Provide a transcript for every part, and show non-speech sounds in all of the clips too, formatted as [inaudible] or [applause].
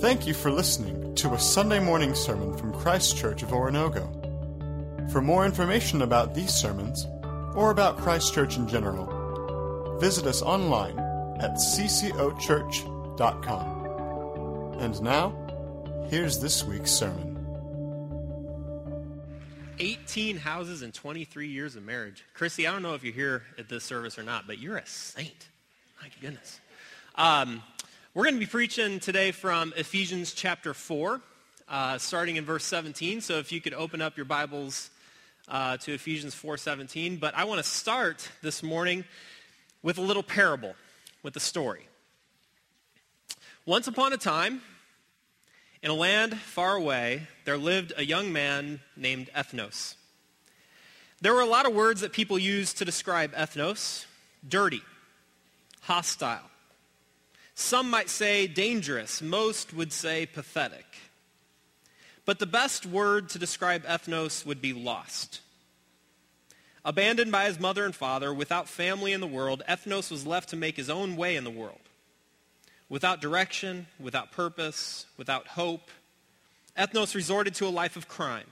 Thank you for listening to a Sunday morning sermon from Christ Church of Oronogo. For more information about these sermons, or about Christ Church in general, visit us online at ccochurch.com. And now, here's this week's sermon. 18 houses and 23 years of marriage. Chrissy, I don't know if you're here at this service or not, but you're a saint. My goodness. Um, we're going to be preaching today from Ephesians chapter 4, uh, starting in verse 17. So if you could open up your Bibles uh, to Ephesians 4.17. But I want to start this morning with a little parable, with a story. Once upon a time, in a land far away, there lived a young man named Ethnos. There were a lot of words that people used to describe Ethnos. Dirty, hostile, some might say dangerous. Most would say pathetic. But the best word to describe Ethnos would be lost. Abandoned by his mother and father, without family in the world, Ethnos was left to make his own way in the world. Without direction, without purpose, without hope, Ethnos resorted to a life of crime.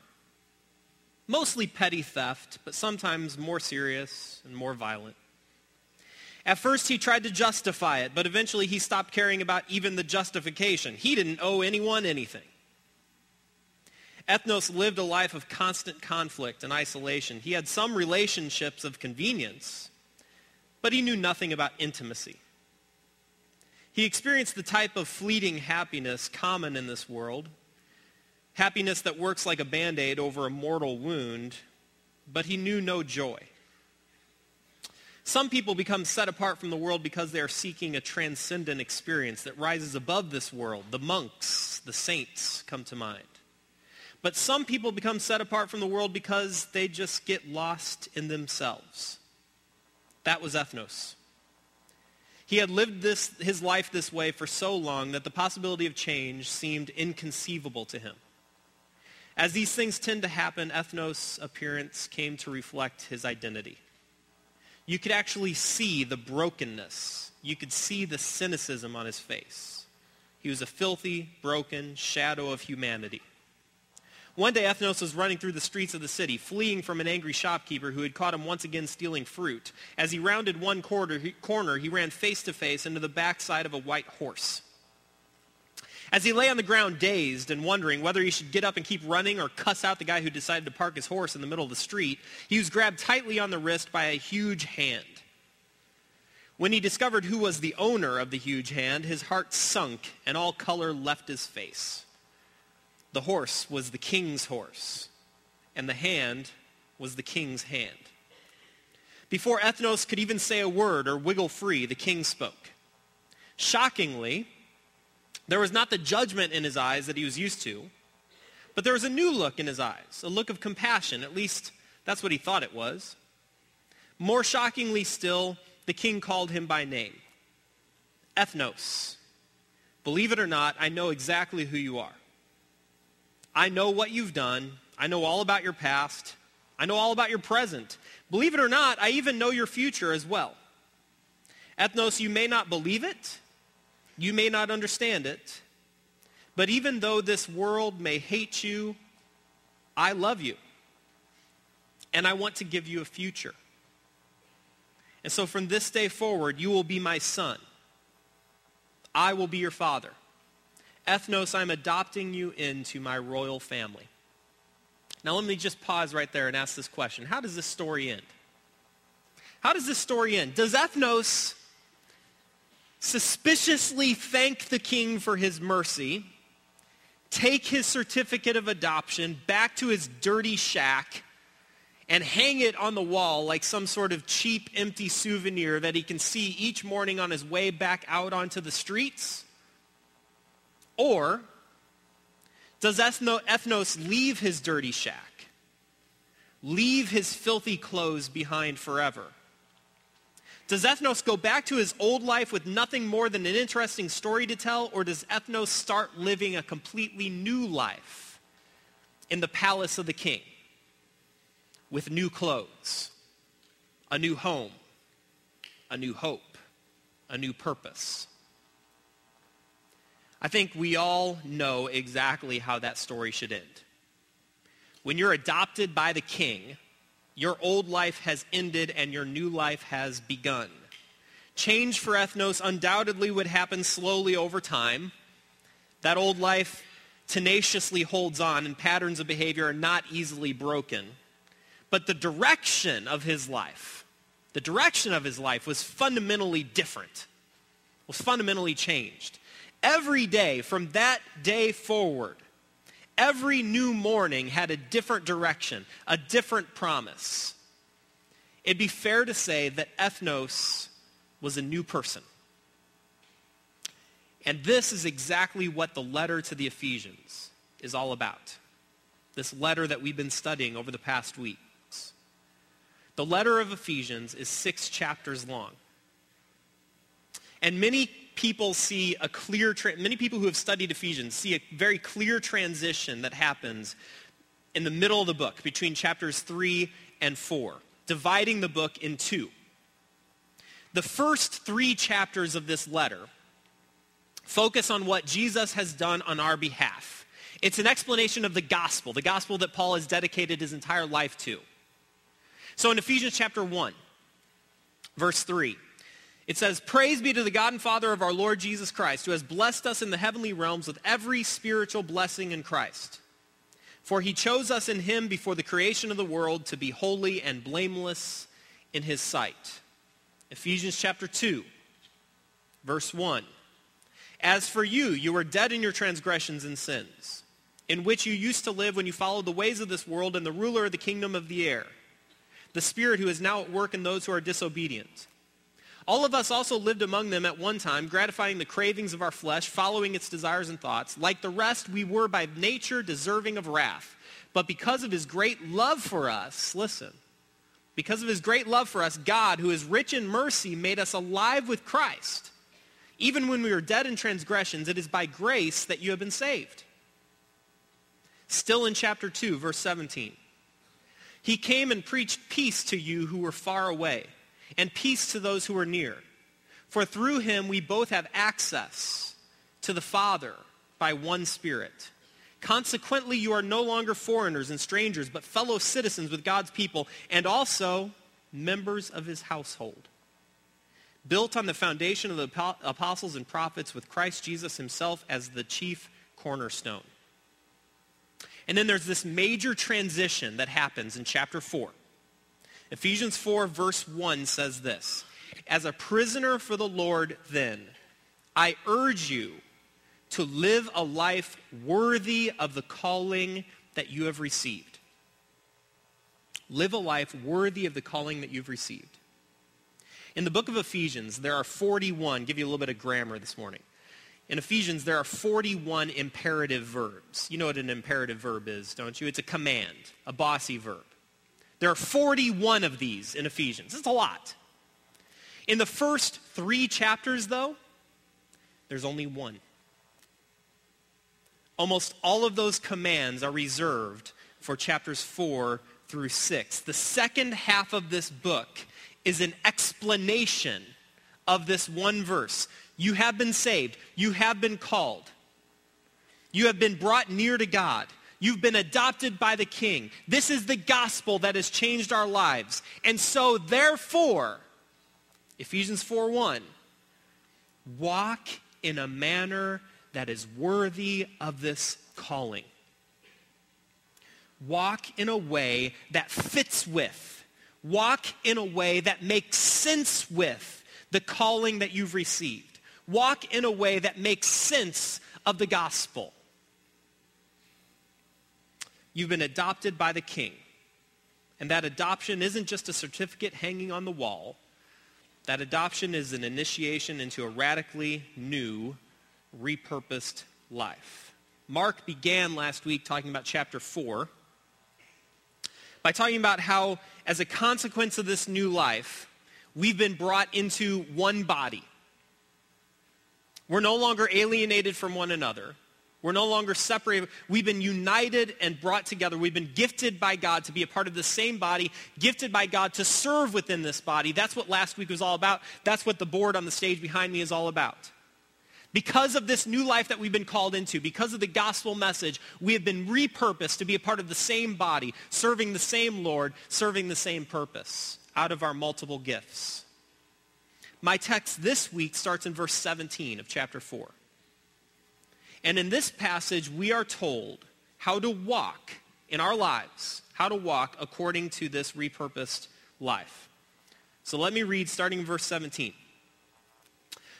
Mostly petty theft, but sometimes more serious and more violent. At first, he tried to justify it, but eventually he stopped caring about even the justification. He didn't owe anyone anything. Ethnos lived a life of constant conflict and isolation. He had some relationships of convenience, but he knew nothing about intimacy. He experienced the type of fleeting happiness common in this world, happiness that works like a band-aid over a mortal wound, but he knew no joy. Some people become set apart from the world because they are seeking a transcendent experience that rises above this world. The monks, the saints come to mind. But some people become set apart from the world because they just get lost in themselves. That was Ethnos. He had lived this, his life this way for so long that the possibility of change seemed inconceivable to him. As these things tend to happen, Ethnos' appearance came to reflect his identity you could actually see the brokenness. You could see the cynicism on his face. He was a filthy, broken shadow of humanity. One day, Ethnos was running through the streets of the city, fleeing from an angry shopkeeper who had caught him once again stealing fruit. As he rounded one corner, he, corner, he ran face to face into the backside of a white horse. As he lay on the ground dazed and wondering whether he should get up and keep running or cuss out the guy who decided to park his horse in the middle of the street, he was grabbed tightly on the wrist by a huge hand. When he discovered who was the owner of the huge hand, his heart sunk and all color left his face. The horse was the king's horse, and the hand was the king's hand. Before Ethnos could even say a word or wiggle free, the king spoke. Shockingly, there was not the judgment in his eyes that he was used to, but there was a new look in his eyes, a look of compassion. At least that's what he thought it was. More shockingly still, the king called him by name. Ethnos. Believe it or not, I know exactly who you are. I know what you've done. I know all about your past. I know all about your present. Believe it or not, I even know your future as well. Ethnos, you may not believe it, you may not understand it, but even though this world may hate you, I love you. And I want to give you a future. And so from this day forward, you will be my son. I will be your father. Ethnos, I'm adopting you into my royal family. Now let me just pause right there and ask this question. How does this story end? How does this story end? Does Ethnos suspiciously thank the king for his mercy, take his certificate of adoption back to his dirty shack, and hang it on the wall like some sort of cheap, empty souvenir that he can see each morning on his way back out onto the streets? Or does Ethnos leave his dirty shack, leave his filthy clothes behind forever, does Ethnos go back to his old life with nothing more than an interesting story to tell, or does Ethnos start living a completely new life in the palace of the king with new clothes, a new home, a new hope, a new purpose? I think we all know exactly how that story should end. When you're adopted by the king, your old life has ended and your new life has begun. Change for ethnos undoubtedly would happen slowly over time. That old life tenaciously holds on and patterns of behavior are not easily broken. But the direction of his life, the direction of his life was fundamentally different, was fundamentally changed. Every day from that day forward, every new morning had a different direction, a different promise. It'd be fair to say that ethnos was a new person. And this is exactly what the letter to the Ephesians is all about. This letter that we've been studying over the past weeks. The letter of Ephesians is six chapters long. And many people see a clear, tra- many people who have studied Ephesians see a very clear transition that happens in the middle of the book between chapters 3 and 4, dividing the book in two. The first three chapters of this letter focus on what Jesus has done on our behalf. It's an explanation of the gospel, the gospel that Paul has dedicated his entire life to. So in Ephesians chapter 1, verse 3, it says, Praise be to the God and Father of our Lord Jesus Christ, who has blessed us in the heavenly realms with every spiritual blessing in Christ. For he chose us in him before the creation of the world to be holy and blameless in his sight. Ephesians chapter 2, verse 1. As for you, you were dead in your transgressions and sins, in which you used to live when you followed the ways of this world and the ruler of the kingdom of the air, the spirit who is now at work in those who are disobedient. All of us also lived among them at one time, gratifying the cravings of our flesh, following its desires and thoughts. Like the rest, we were by nature deserving of wrath. But because of his great love for us, listen, because of his great love for us, God, who is rich in mercy, made us alive with Christ. Even when we were dead in transgressions, it is by grace that you have been saved. Still in chapter 2, verse 17. He came and preached peace to you who were far away and peace to those who are near. For through him we both have access to the Father by one Spirit. Consequently, you are no longer foreigners and strangers, but fellow citizens with God's people and also members of his household. Built on the foundation of the apostles and prophets with Christ Jesus himself as the chief cornerstone. And then there's this major transition that happens in chapter 4 Ephesians 4, verse 1 says this As a prisoner for the Lord, then, I urge you to live a life worthy of the calling that you have received. Live a life worthy of the calling that you've received. In the book of Ephesians, there are 41, give you a little bit of grammar this morning. In Ephesians, there are 41 imperative verbs. You know what an imperative verb is, don't you? It's a command, a bossy verb. There are 41 of these in Ephesians. It's a lot. In the first three chapters, though, there's only one. Almost all of those commands are reserved for chapters 4 through 6. The second half of this book is an explanation of this one verse. You have been saved. You have been called. You have been brought near to God. You've been adopted by the king. This is the gospel that has changed our lives. And so therefore, Ephesians 4:1, walk in a manner that is worthy of this calling. Walk in a way that fits with. Walk in a way that makes sense with the calling that you've received. Walk in a way that makes sense of the gospel. You've been adopted by the king. And that adoption isn't just a certificate hanging on the wall. That adoption is an initiation into a radically new, repurposed life. Mark began last week talking about chapter 4 by talking about how, as a consequence of this new life, we've been brought into one body. We're no longer alienated from one another. We're no longer separated. We've been united and brought together. We've been gifted by God to be a part of the same body, gifted by God to serve within this body. That's what last week was all about. That's what the board on the stage behind me is all about. Because of this new life that we've been called into, because of the gospel message, we have been repurposed to be a part of the same body, serving the same Lord, serving the same purpose out of our multiple gifts. My text this week starts in verse 17 of chapter 4. And in this passage, we are told how to walk in our lives, how to walk according to this repurposed life. So let me read starting in verse 17.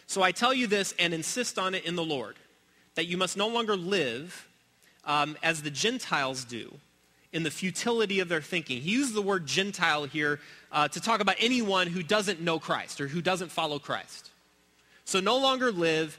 So I tell you this and insist on it in the Lord, that you must no longer live um, as the Gentiles do in the futility of their thinking. He used the word Gentile here uh, to talk about anyone who doesn't know Christ or who doesn't follow Christ. So no longer live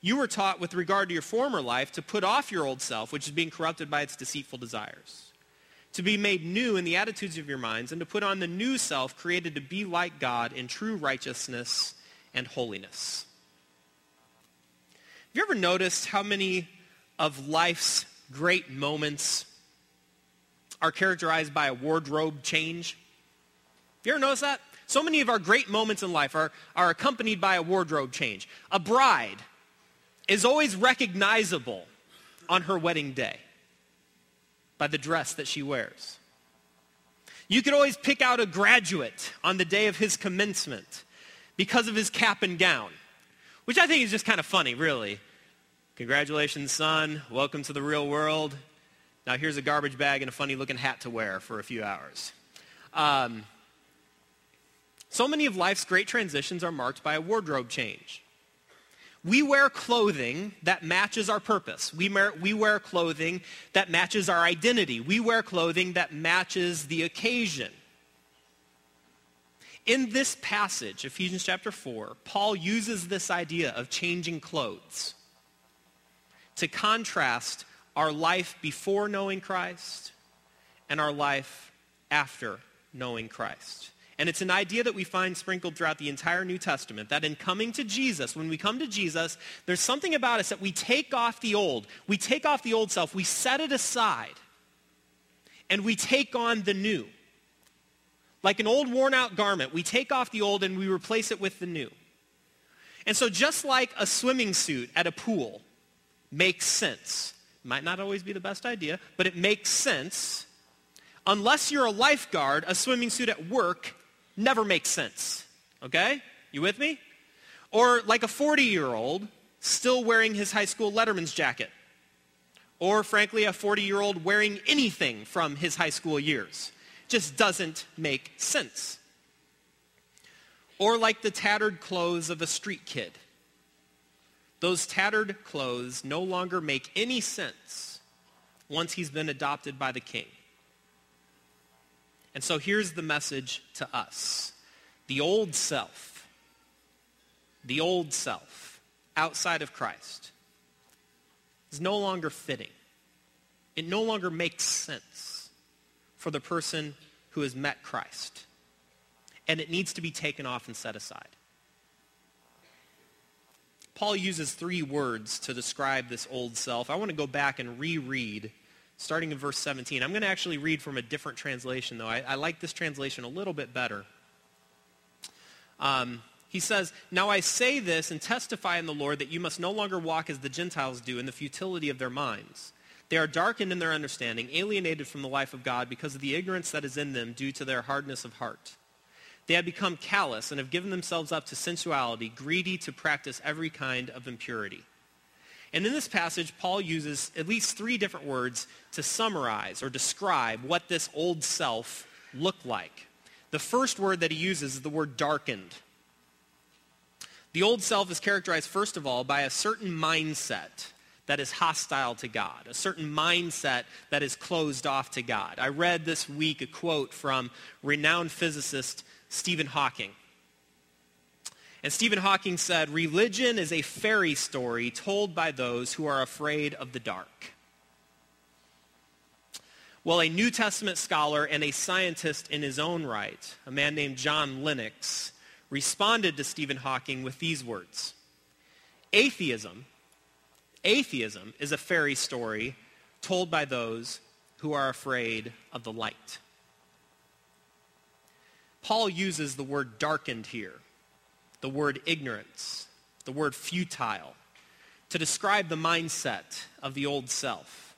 You were taught with regard to your former life to put off your old self, which is being corrupted by its deceitful desires, to be made new in the attitudes of your minds, and to put on the new self created to be like God in true righteousness and holiness. Have you ever noticed how many of life's great moments are characterized by a wardrobe change? Have you ever noticed that? So many of our great moments in life are, are accompanied by a wardrobe change. A bride is always recognizable on her wedding day by the dress that she wears. You could always pick out a graduate on the day of his commencement because of his cap and gown, which I think is just kind of funny, really. Congratulations, son. Welcome to the real world. Now here's a garbage bag and a funny looking hat to wear for a few hours. Um, so many of life's great transitions are marked by a wardrobe change. We wear clothing that matches our purpose. We wear, we wear clothing that matches our identity. We wear clothing that matches the occasion. In this passage, Ephesians chapter 4, Paul uses this idea of changing clothes to contrast our life before knowing Christ and our life after knowing Christ. And it's an idea that we find sprinkled throughout the entire New Testament, that in coming to Jesus, when we come to Jesus, there's something about us that we take off the old. We take off the old self. We set it aside. And we take on the new. Like an old worn out garment, we take off the old and we replace it with the new. And so just like a swimming suit at a pool makes sense, might not always be the best idea, but it makes sense. Unless you're a lifeguard, a swimming suit at work never makes sense. Okay? You with me? Or like a 40-year-old still wearing his high school letterman's jacket. Or frankly, a 40-year-old wearing anything from his high school years. Just doesn't make sense. Or like the tattered clothes of a street kid. Those tattered clothes no longer make any sense once he's been adopted by the king. And so here's the message to us. The old self, the old self outside of Christ is no longer fitting. It no longer makes sense for the person who has met Christ. And it needs to be taken off and set aside. Paul uses three words to describe this old self. I want to go back and reread starting in verse 17. I'm going to actually read from a different translation, though. I, I like this translation a little bit better. Um, he says, Now I say this and testify in the Lord that you must no longer walk as the Gentiles do in the futility of their minds. They are darkened in their understanding, alienated from the life of God because of the ignorance that is in them due to their hardness of heart. They have become callous and have given themselves up to sensuality, greedy to practice every kind of impurity. And in this passage, Paul uses at least three different words to summarize or describe what this old self looked like. The first word that he uses is the word darkened. The old self is characterized, first of all, by a certain mindset that is hostile to God, a certain mindset that is closed off to God. I read this week a quote from renowned physicist Stephen Hawking. And Stephen Hawking said, religion is a fairy story told by those who are afraid of the dark. Well, a New Testament scholar and a scientist in his own right, a man named John Lennox, responded to Stephen Hawking with these words. Atheism, atheism is a fairy story told by those who are afraid of the light. Paul uses the word darkened here, the word ignorance, the word futile, to describe the mindset of the old self.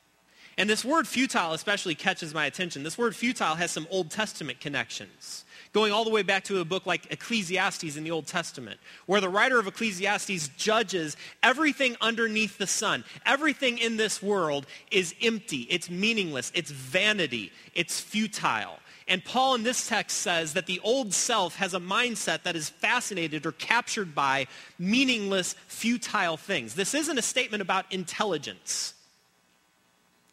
And this word futile especially catches my attention. This word futile has some Old Testament connections, going all the way back to a book like Ecclesiastes in the Old Testament, where the writer of Ecclesiastes judges everything underneath the sun. Everything in this world is empty, it's meaningless, it's vanity, it's futile. And Paul in this text says that the old self has a mindset that is fascinated or captured by meaningless, futile things. This isn't a statement about intelligence.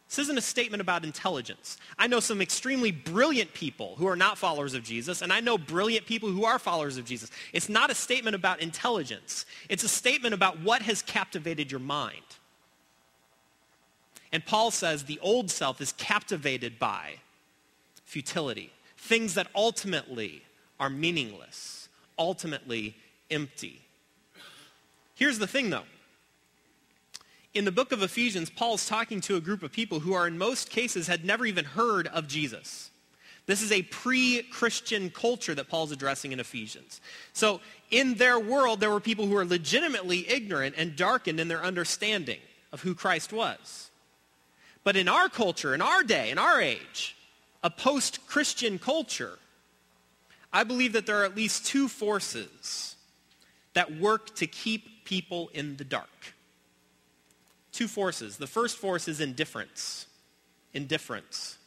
This isn't a statement about intelligence. I know some extremely brilliant people who are not followers of Jesus, and I know brilliant people who are followers of Jesus. It's not a statement about intelligence. It's a statement about what has captivated your mind. And Paul says the old self is captivated by futility, things that ultimately are meaningless, ultimately empty. Here's the thing, though in the book of Ephesians, Paul's talking to a group of people who are in most cases had never even heard of Jesus. This is a pre-Christian culture that Paul's addressing in Ephesians. So in their world, there were people who were legitimately ignorant and darkened in their understanding of who Christ was. But in our culture, in our day, in our age, a post-Christian culture, I believe that there are at least two forces that work to keep people in the dark two forces. The first force is indifference. Indifference.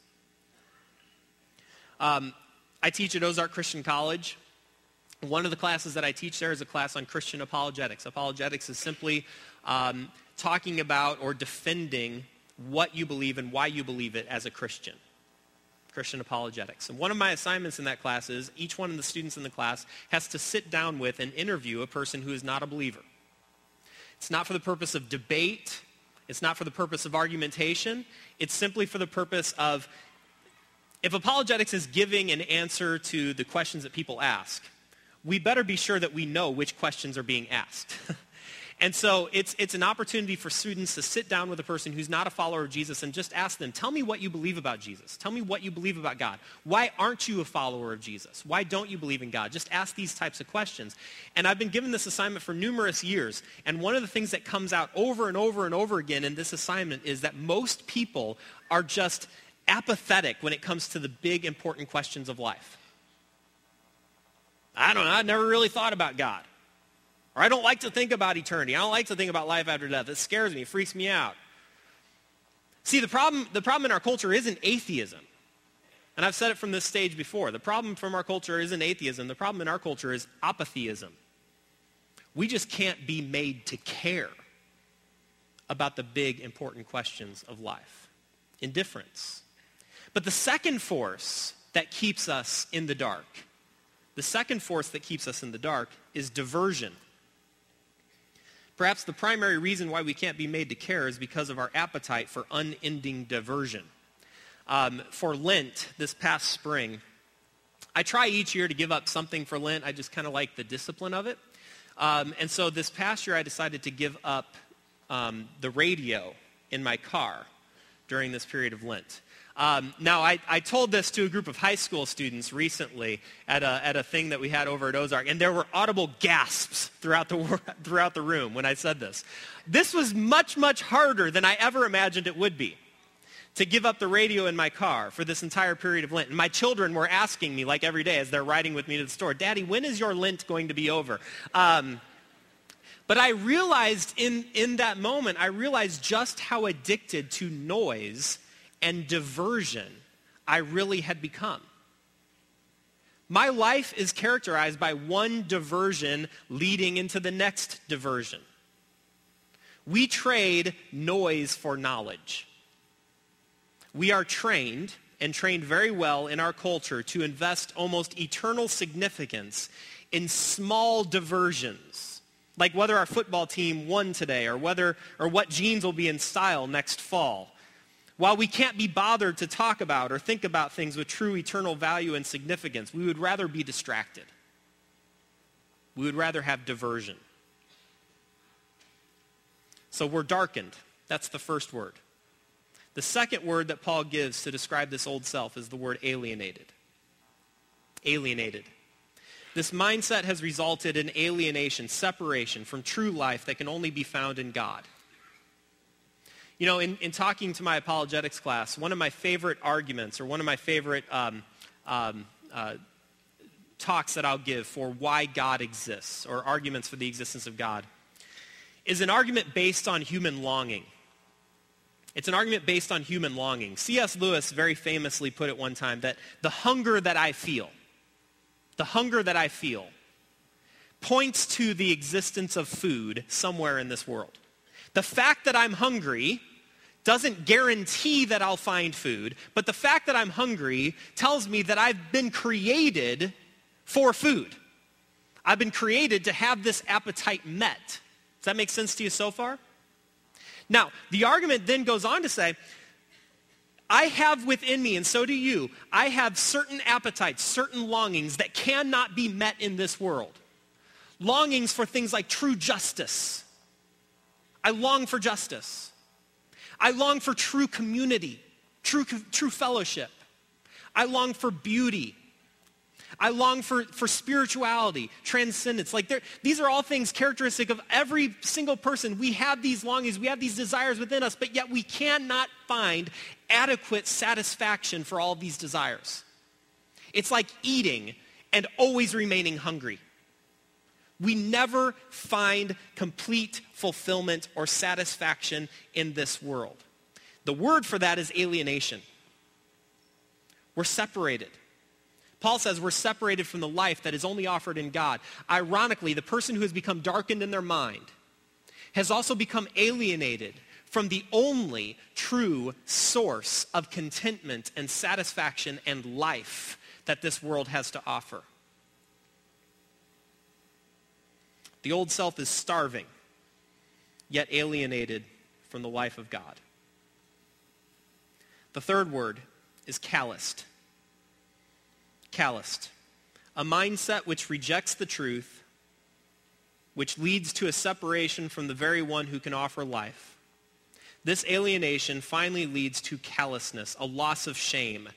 Um, I teach at Ozark Christian College. One of the classes that I teach there is a class on Christian apologetics. Apologetics is simply um, talking about or defending what you believe and why you believe it as a Christian. Christian apologetics. And one of my assignments in that class is each one of the students in the class has to sit down with and interview a person who is not a believer. It's not for the purpose of debate. It's not for the purpose of argumentation. It's simply for the purpose of, if apologetics is giving an answer to the questions that people ask, we better be sure that we know which questions are being asked. [laughs] And so it's, it's an opportunity for students to sit down with a person who's not a follower of Jesus and just ask them, tell me what you believe about Jesus. Tell me what you believe about God. Why aren't you a follower of Jesus? Why don't you believe in God? Just ask these types of questions. And I've been given this assignment for numerous years. And one of the things that comes out over and over and over again in this assignment is that most people are just apathetic when it comes to the big important questions of life. I don't know. I never really thought about God. Or I don't like to think about eternity. I don't like to think about life after death. It scares me. It freaks me out. See, the problem, the problem in our culture isn't atheism. And I've said it from this stage before. The problem from our culture isn't atheism. The problem in our culture is apatheism. We just can't be made to care about the big, important questions of life. Indifference. But the second force that keeps us in the dark, the second force that keeps us in the dark is diversion. Perhaps the primary reason why we can't be made to care is because of our appetite for unending diversion. Um, for Lent this past spring, I try each year to give up something for Lent. I just kind of like the discipline of it. Um, and so this past year, I decided to give up um, the radio in my car during this period of Lent. Um, now, I, I told this to a group of high school students recently at a, at a thing that we had over at Ozark, and there were audible gasps throughout the, [laughs] throughout the room when I said this. This was much, much harder than I ever imagined it would be to give up the radio in my car for this entire period of Lent. And my children were asking me, like every day as they're riding with me to the store, Daddy, when is your Lent going to be over? Um, but I realized in, in that moment, I realized just how addicted to noise and diversion I really had become. My life is characterized by one diversion leading into the next diversion. We trade noise for knowledge. We are trained and trained very well in our culture to invest almost eternal significance in small diversions, like whether our football team won today or whether or what jeans will be in style next fall While we can't be bothered to talk about or think about things with true eternal value and significance, we would rather be distracted. We would rather have diversion. So we're darkened. That's the first word. The second word that Paul gives to describe this old self is the word alienated. Alienated. This mindset has resulted in alienation, separation from true life that can only be found in God. You know, in, in talking to my apologetics class, one of my favorite arguments or one of my favorite um, um, uh, talks that I'll give for why God exists or arguments for the existence of God is an argument based on human longing. It's an argument based on human longing. C.S. Lewis very famously put it one time that the hunger that I feel, the hunger that I feel, points to the existence of food somewhere in this world. The fact that I'm hungry doesn't guarantee that I'll find food, but the fact that I'm hungry tells me that I've been created for food. I've been created to have this appetite met. Does that make sense to you so far? Now, the argument then goes on to say, I have within me, and so do you, I have certain appetites, certain longings that cannot be met in this world. Longings for things like true justice. I long for justice. I long for true community, true, true fellowship. I long for beauty. I long for, for spirituality, transcendence. Like these are all things characteristic of every single person. We have these longings, we have these desires within us, but yet we cannot find adequate satisfaction for all these desires. It's like eating and always remaining hungry. We never find complete fulfillment or satisfaction in this world. The word for that is alienation. We're separated. Paul says we're separated from the life that is only offered in God. Ironically, the person who has become darkened in their mind has also become alienated from the only true source of contentment and satisfaction and life that this world has to offer. The old self is starving, yet alienated from the life of God. The third word is calloused calloused, a mindset which rejects the truth, which leads to a separation from the very one who can offer life. This alienation finally leads to callousness, a loss of shame,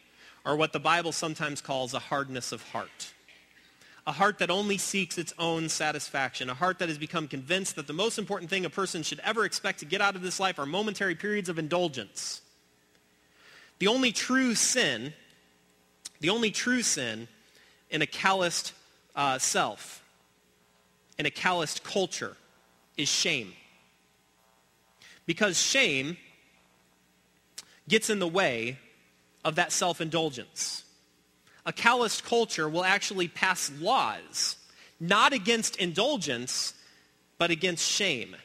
or what the Bible sometimes calls a hardness of heart. A heart that only seeks its own satisfaction. A heart that has become convinced that the most important thing a person should ever expect to get out of this life are momentary periods of indulgence. The only true sin the only true sin in a calloused uh, self, in a calloused culture, is shame. Because shame gets in the way of that self-indulgence. A calloused culture will actually pass laws, not against indulgence, but against shame.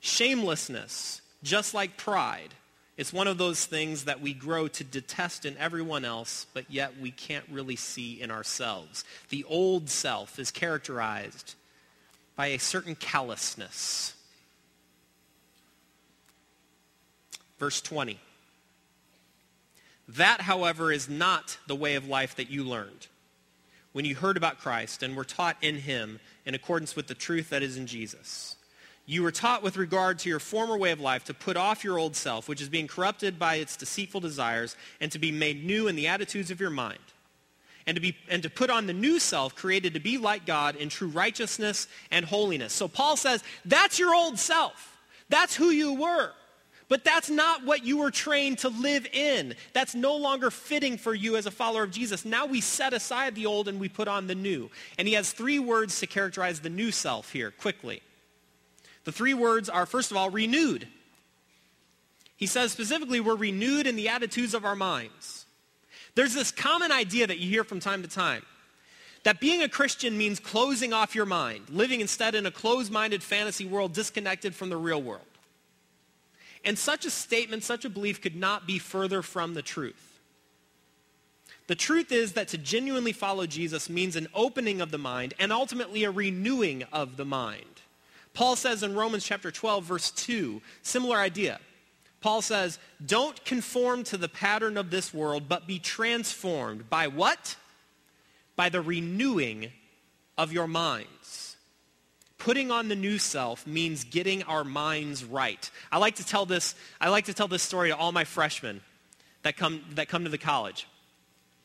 Shamelessness, just like pride, it's one of those things that we grow to detest in everyone else, but yet we can't really see in ourselves. The old self is characterized by a certain callousness. Verse 20. That, however, is not the way of life that you learned when you heard about Christ and were taught in him in accordance with the truth that is in Jesus. You were taught with regard to your former way of life to put off your old self, which is being corrupted by its deceitful desires, and to be made new in the attitudes of your mind. And to, be, and to put on the new self created to be like God in true righteousness and holiness. So Paul says, that's your old self. That's who you were. But that's not what you were trained to live in. That's no longer fitting for you as a follower of Jesus. Now we set aside the old and we put on the new. And he has three words to characterize the new self here, quickly. The three words are, first of all, renewed. He says specifically, we're renewed in the attitudes of our minds. There's this common idea that you hear from time to time that being a Christian means closing off your mind, living instead in a closed-minded fantasy world disconnected from the real world. And such a statement, such a belief could not be further from the truth. The truth is that to genuinely follow Jesus means an opening of the mind and ultimately a renewing of the mind. Paul says in Romans chapter 12, verse 2, similar idea. Paul says, don't conform to the pattern of this world, but be transformed by what? By the renewing of your minds. Putting on the new self means getting our minds right. I like to tell this, I like to tell this story to all my freshmen that come, that come to the college,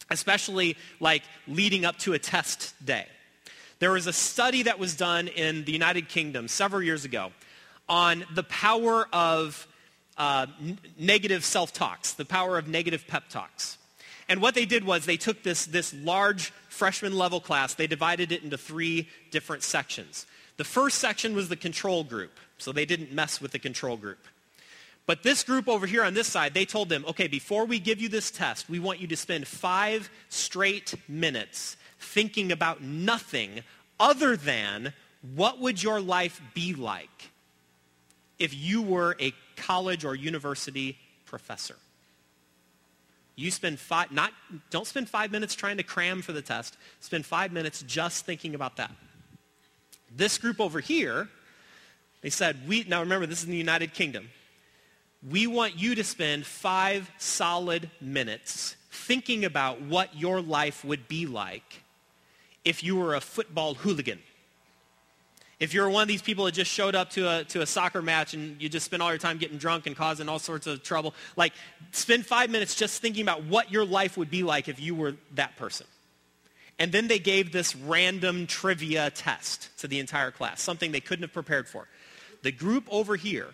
especially like leading up to a test day. There was a study that was done in the United Kingdom several years ago on the power of uh, n- negative self-talks, the power of negative pep talks. And what they did was they took this, this large freshman level class, they divided it into three different sections. The first section was the control group, so they didn't mess with the control group. But this group over here on this side, they told them, okay, before we give you this test, we want you to spend five straight minutes thinking about nothing other than what would your life be like if you were a college or university professor. You spend five, not, don't spend five minutes trying to cram for the test. Spend five minutes just thinking about that. This group over here, they said, we, now remember, this is in the United Kingdom. We want you to spend five solid minutes thinking about what your life would be like if you were a football hooligan if you're one of these people that just showed up to a, to a soccer match and you just spend all your time getting drunk and causing all sorts of trouble, like spend five minutes just thinking about what your life would be like if you were that person. And then they gave this random trivia test to the entire class, something they couldn't have prepared for. The group over here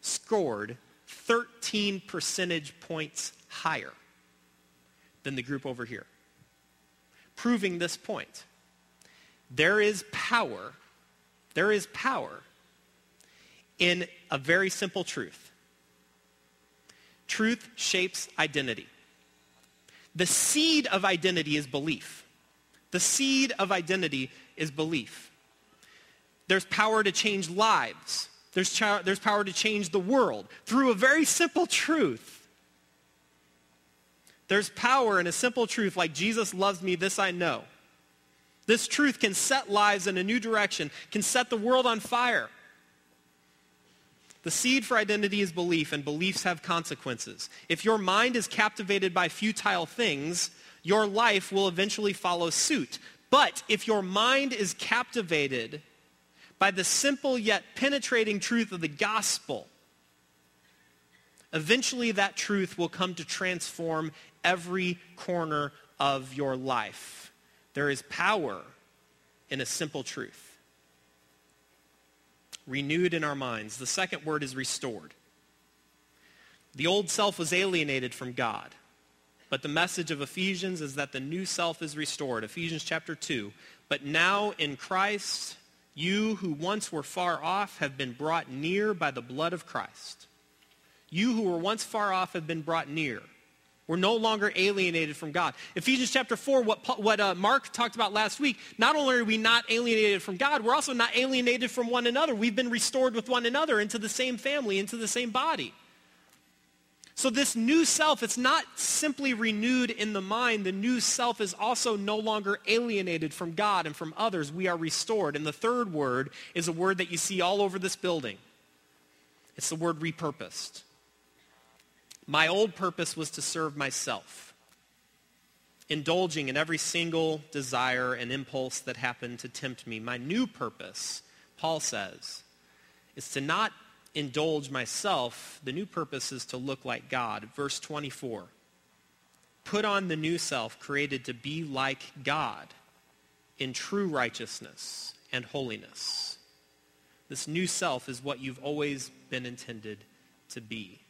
scored 13 percentage points higher than the group over here, proving this point. There is power there is power in a very simple truth. Truth shapes identity. The seed of identity is belief. The seed of identity is belief. There's power to change lives. There's, ch- there's power to change the world through a very simple truth. There's power in a simple truth like Jesus loves me, this I know. This truth can set lives in a new direction, can set the world on fire. The seed for identity is belief, and beliefs have consequences. If your mind is captivated by futile things, your life will eventually follow suit. But if your mind is captivated by the simple yet penetrating truth of the gospel, eventually that truth will come to transform every corner of your life. There is power in a simple truth. Renewed in our minds. The second word is restored. The old self was alienated from God. But the message of Ephesians is that the new self is restored. Ephesians chapter 2. But now in Christ, you who once were far off have been brought near by the blood of Christ. You who were once far off have been brought near. We're no longer alienated from God. Ephesians chapter 4, what, what uh, Mark talked about last week, not only are we not alienated from God, we're also not alienated from one another. We've been restored with one another into the same family, into the same body. So this new self, it's not simply renewed in the mind. The new self is also no longer alienated from God and from others. We are restored. And the third word is a word that you see all over this building. It's the word repurposed. My old purpose was to serve myself, indulging in every single desire and impulse that happened to tempt me. My new purpose, Paul says, is to not indulge myself. The new purpose is to look like God. Verse 24. Put on the new self created to be like God in true righteousness and holiness. This new self is what you've always been intended to be.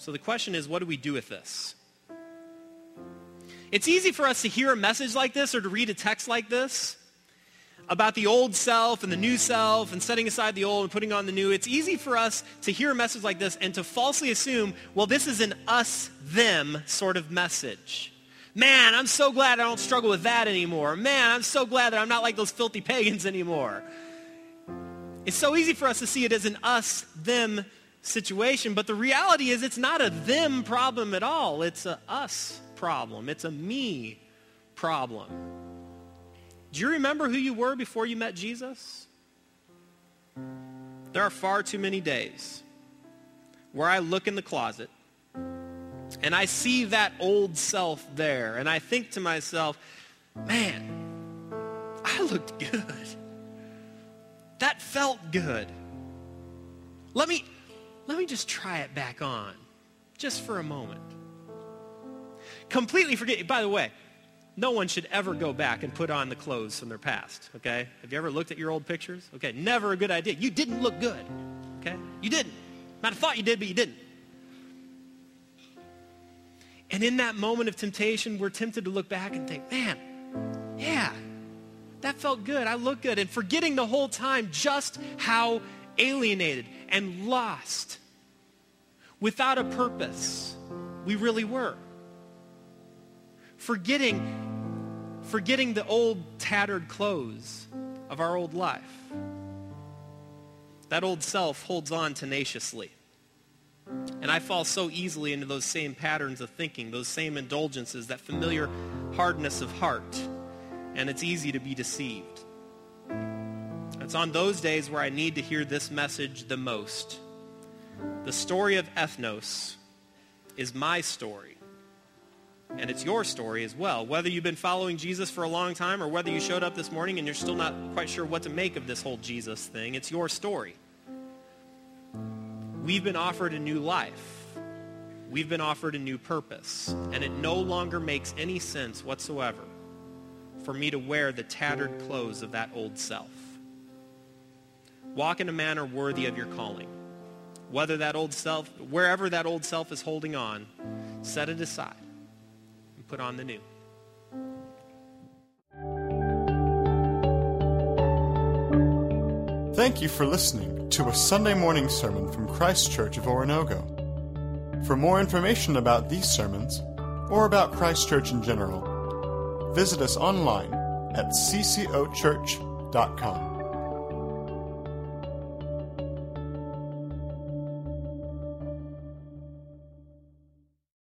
So the question is, what do we do with this? It's easy for us to hear a message like this or to read a text like this about the old self and the new self and setting aside the old and putting on the new. It's easy for us to hear a message like this and to falsely assume, well, this is an us-them sort of message. Man, I'm so glad I don't struggle with that anymore. Man, I'm so glad that I'm not like those filthy pagans anymore. It's so easy for us to see it as an us-them situation. But the reality is it's not a them problem at all. It's a us problem. It's a me problem. Do you remember who you were before you met Jesus? There are far too many days where I look in the closet and I see that old self there and I think to myself, man, I looked good. That felt good. Let me, let me just try it back on just for a moment. Completely forget, by the way, no one should ever go back and put on the clothes from their past, okay? Have you ever looked at your old pictures? Okay, never a good idea. You didn't look good, okay? You didn't. Might have thought you did, but you didn't. And in that moment of temptation, we're tempted to look back and think, man, yeah, that felt good. I look good. And forgetting the whole time just how alienated and lost without a purpose we really were. Forgetting, forgetting the old tattered clothes of our old life. That old self holds on tenaciously. And I fall so easily into those same patterns of thinking, those same indulgences, that familiar hardness of heart. And it's easy to be deceived. It's on those days where I need to hear this message the most. The story of ethnos is my story. And it's your story as well. Whether you've been following Jesus for a long time or whether you showed up this morning and you're still not quite sure what to make of this whole Jesus thing, it's your story. We've been offered a new life. We've been offered a new purpose. And it no longer makes any sense whatsoever for me to wear the tattered clothes of that old self. Walk in a manner worthy of your calling. Whether that old self, wherever that old self is holding on, set it aside and put on the new. Thank you for listening to a Sunday morning sermon from Christ Church of Oronogo. For more information about these sermons, or about Christ Church in general, visit us online at ccochurch.com.